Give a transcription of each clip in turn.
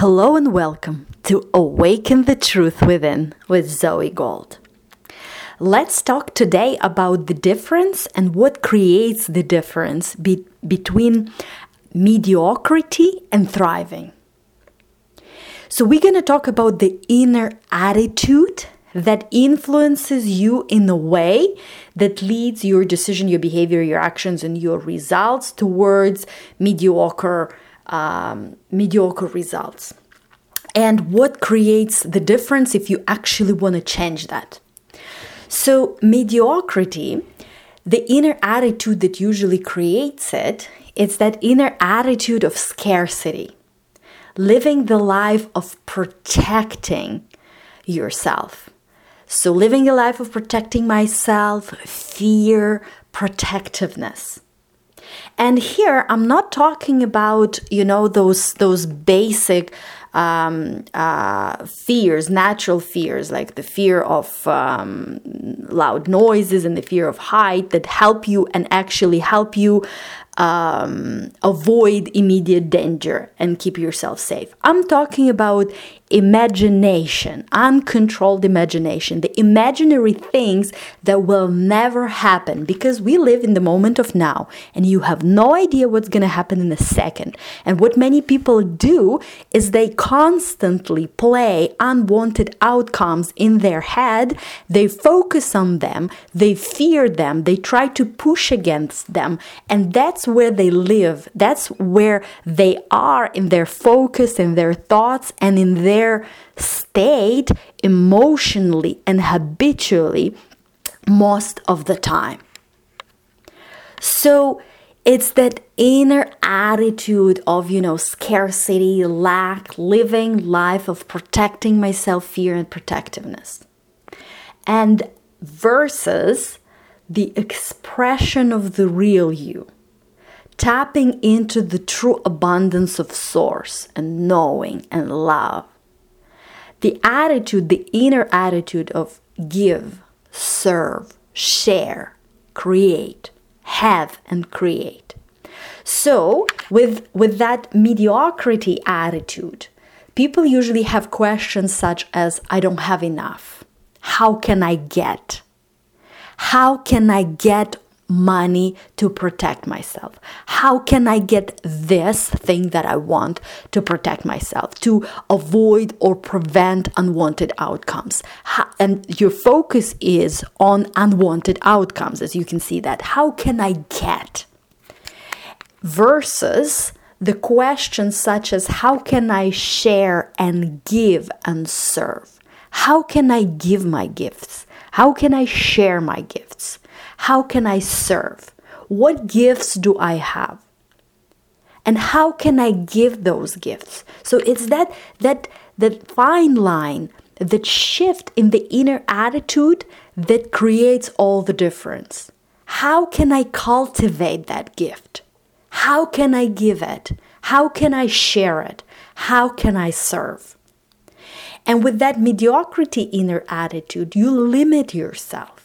Hello and welcome to Awaken the Truth Within with Zoe Gold. Let's talk today about the difference and what creates the difference be- between mediocrity and thriving. So, we're going to talk about the inner attitude that influences you in a way that leads your decision, your behavior, your actions, and your results towards mediocre um, mediocre results. And what creates the difference if you actually want to change that? So, mediocrity, the inner attitude that usually creates it, it's that inner attitude of scarcity, living the life of protecting yourself. So, living a life of protecting myself, fear, protectiveness. And here I'm not talking about, you know, those those basic um, uh, fears, natural fears, like the fear of um, loud noises and the fear of height that help you and actually help you um, avoid immediate danger and keep yourself safe. I'm talking about imagination, uncontrolled imagination, the imaginary things that will never happen because we live in the moment of now and you have no idea what's going to happen in a second. And what many people do is they constantly play unwanted outcomes in their head, they focus on them, they fear them, they try to push against them, and that's where they live. That's where they are in their focus, in their thoughts, and in their state emotionally and habitually most of the time. So it's that inner attitude of, you know, scarcity, lack, living life of protecting myself, fear, and protectiveness. And versus the expression of the real you tapping into the true abundance of source and knowing and love. The attitude, the inner attitude of give, serve, share, create, have and create. So, with with that mediocrity attitude, people usually have questions such as I don't have enough. How can I get? How can I get money to protect myself? How can I get this thing that I want to protect myself, to avoid or prevent unwanted outcomes? And your focus is on unwanted outcomes, as you can see that. How can I get? Versus the questions such as how can I share and give and serve? How can I give my gifts? How can I share my gifts? How can I serve? What gifts do I have? And how can I give those gifts? So it's that that that fine line, that shift in the inner attitude that creates all the difference. How can I cultivate that gift? How can I give it? How can I share it? How can I serve? And with that mediocrity inner attitude, you limit yourself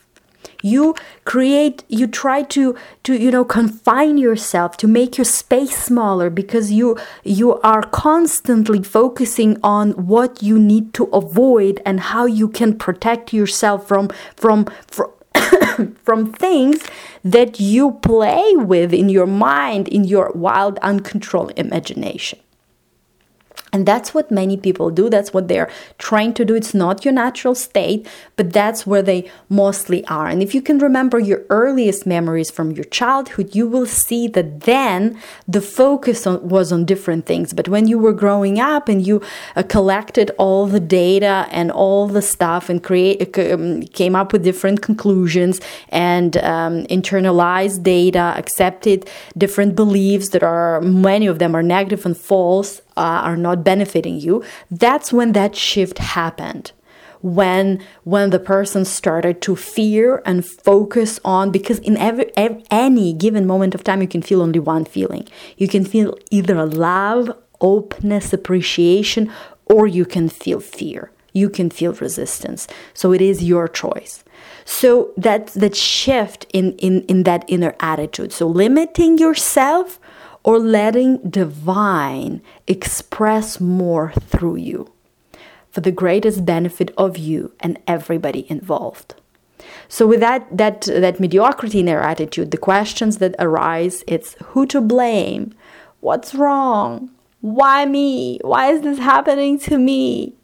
you create you try to to you know confine yourself to make your space smaller because you you are constantly focusing on what you need to avoid and how you can protect yourself from from from from things that you play with in your mind in your wild uncontrolled imagination and that's what many people do. That's what they're trying to do. It's not your natural state, but that's where they mostly are. And if you can remember your earliest memories from your childhood, you will see that then the focus on, was on different things. But when you were growing up and you uh, collected all the data and all the stuff and create um, came up with different conclusions and um, internalized data, accepted different beliefs that are many of them are negative and false uh, are not benefiting you that's when that shift happened. When when the person started to fear and focus on because in every, every, any given moment of time you can feel only one feeling. You can feel either love openness appreciation or you can feel fear. You can feel resistance. So it is your choice. So that that shift in in in that inner attitude. So limiting yourself or letting divine express more through you for the greatest benefit of you and everybody involved. So with that that that mediocrity in their attitude, the questions that arise, it's who to blame, what's wrong, why me, why is this happening to me?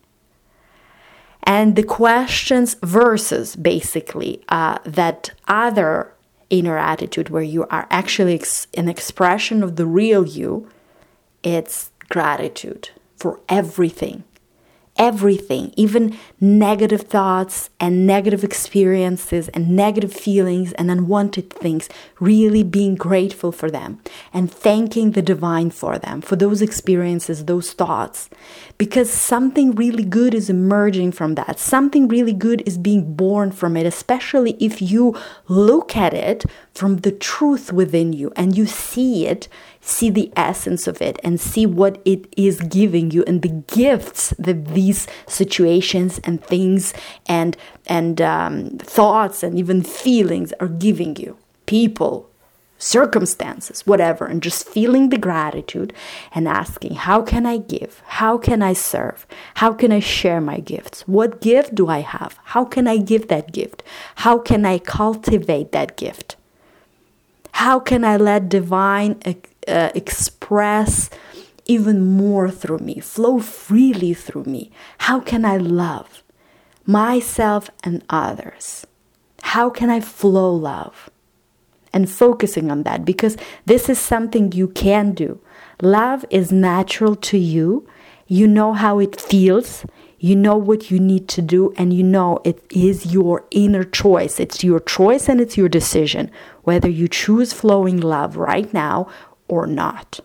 And the questions versus basically uh, that other inner attitude where you are actually ex- an expression of the real you, it's gratitude for everything everything, even negative thoughts and negative experiences and negative feelings and unwanted things, really being grateful for them and thanking the divine for them, for those experiences, those thoughts, because something really good is emerging from that. Something really good is being born from it, especially if you look at it from the truth within you and you see it see the essence of it and see what it is giving you and the gifts that these situations and things and and um, thoughts and even feelings are giving you. People circumstances whatever and just feeling the gratitude and asking how can i give? How can i serve? How can i share my gifts? What gift do i have? How can i give that gift? How can i cultivate that gift? How can i let divine uh, express even more through me, flow freely through me? How can I love myself and others? How can I flow love? And focusing on that because this is something you can do. Love is natural to you. You know how it feels. You know what you need to do, and you know it is your inner choice. It's your choice and it's your decision whether you choose flowing love right now or not.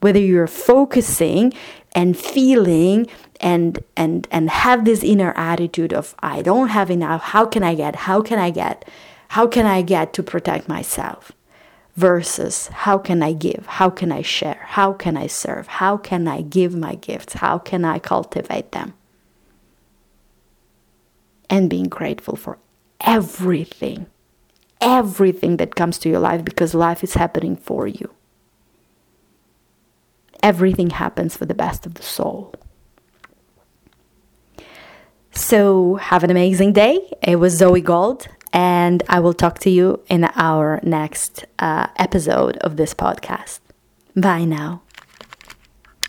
Whether you're focusing and feeling and and and have this inner attitude of I don't have enough, how can I get? How can I get? How can I get to protect myself? Versus how can I give? How can I share? How can I serve? How can I give my gifts? How can I cultivate them? And being grateful for everything, everything that comes to your life because life is happening for you everything happens for the best of the soul. So, have an amazing day. It was Zoe Gold, and I will talk to you in our next uh, episode of this podcast. Bye now.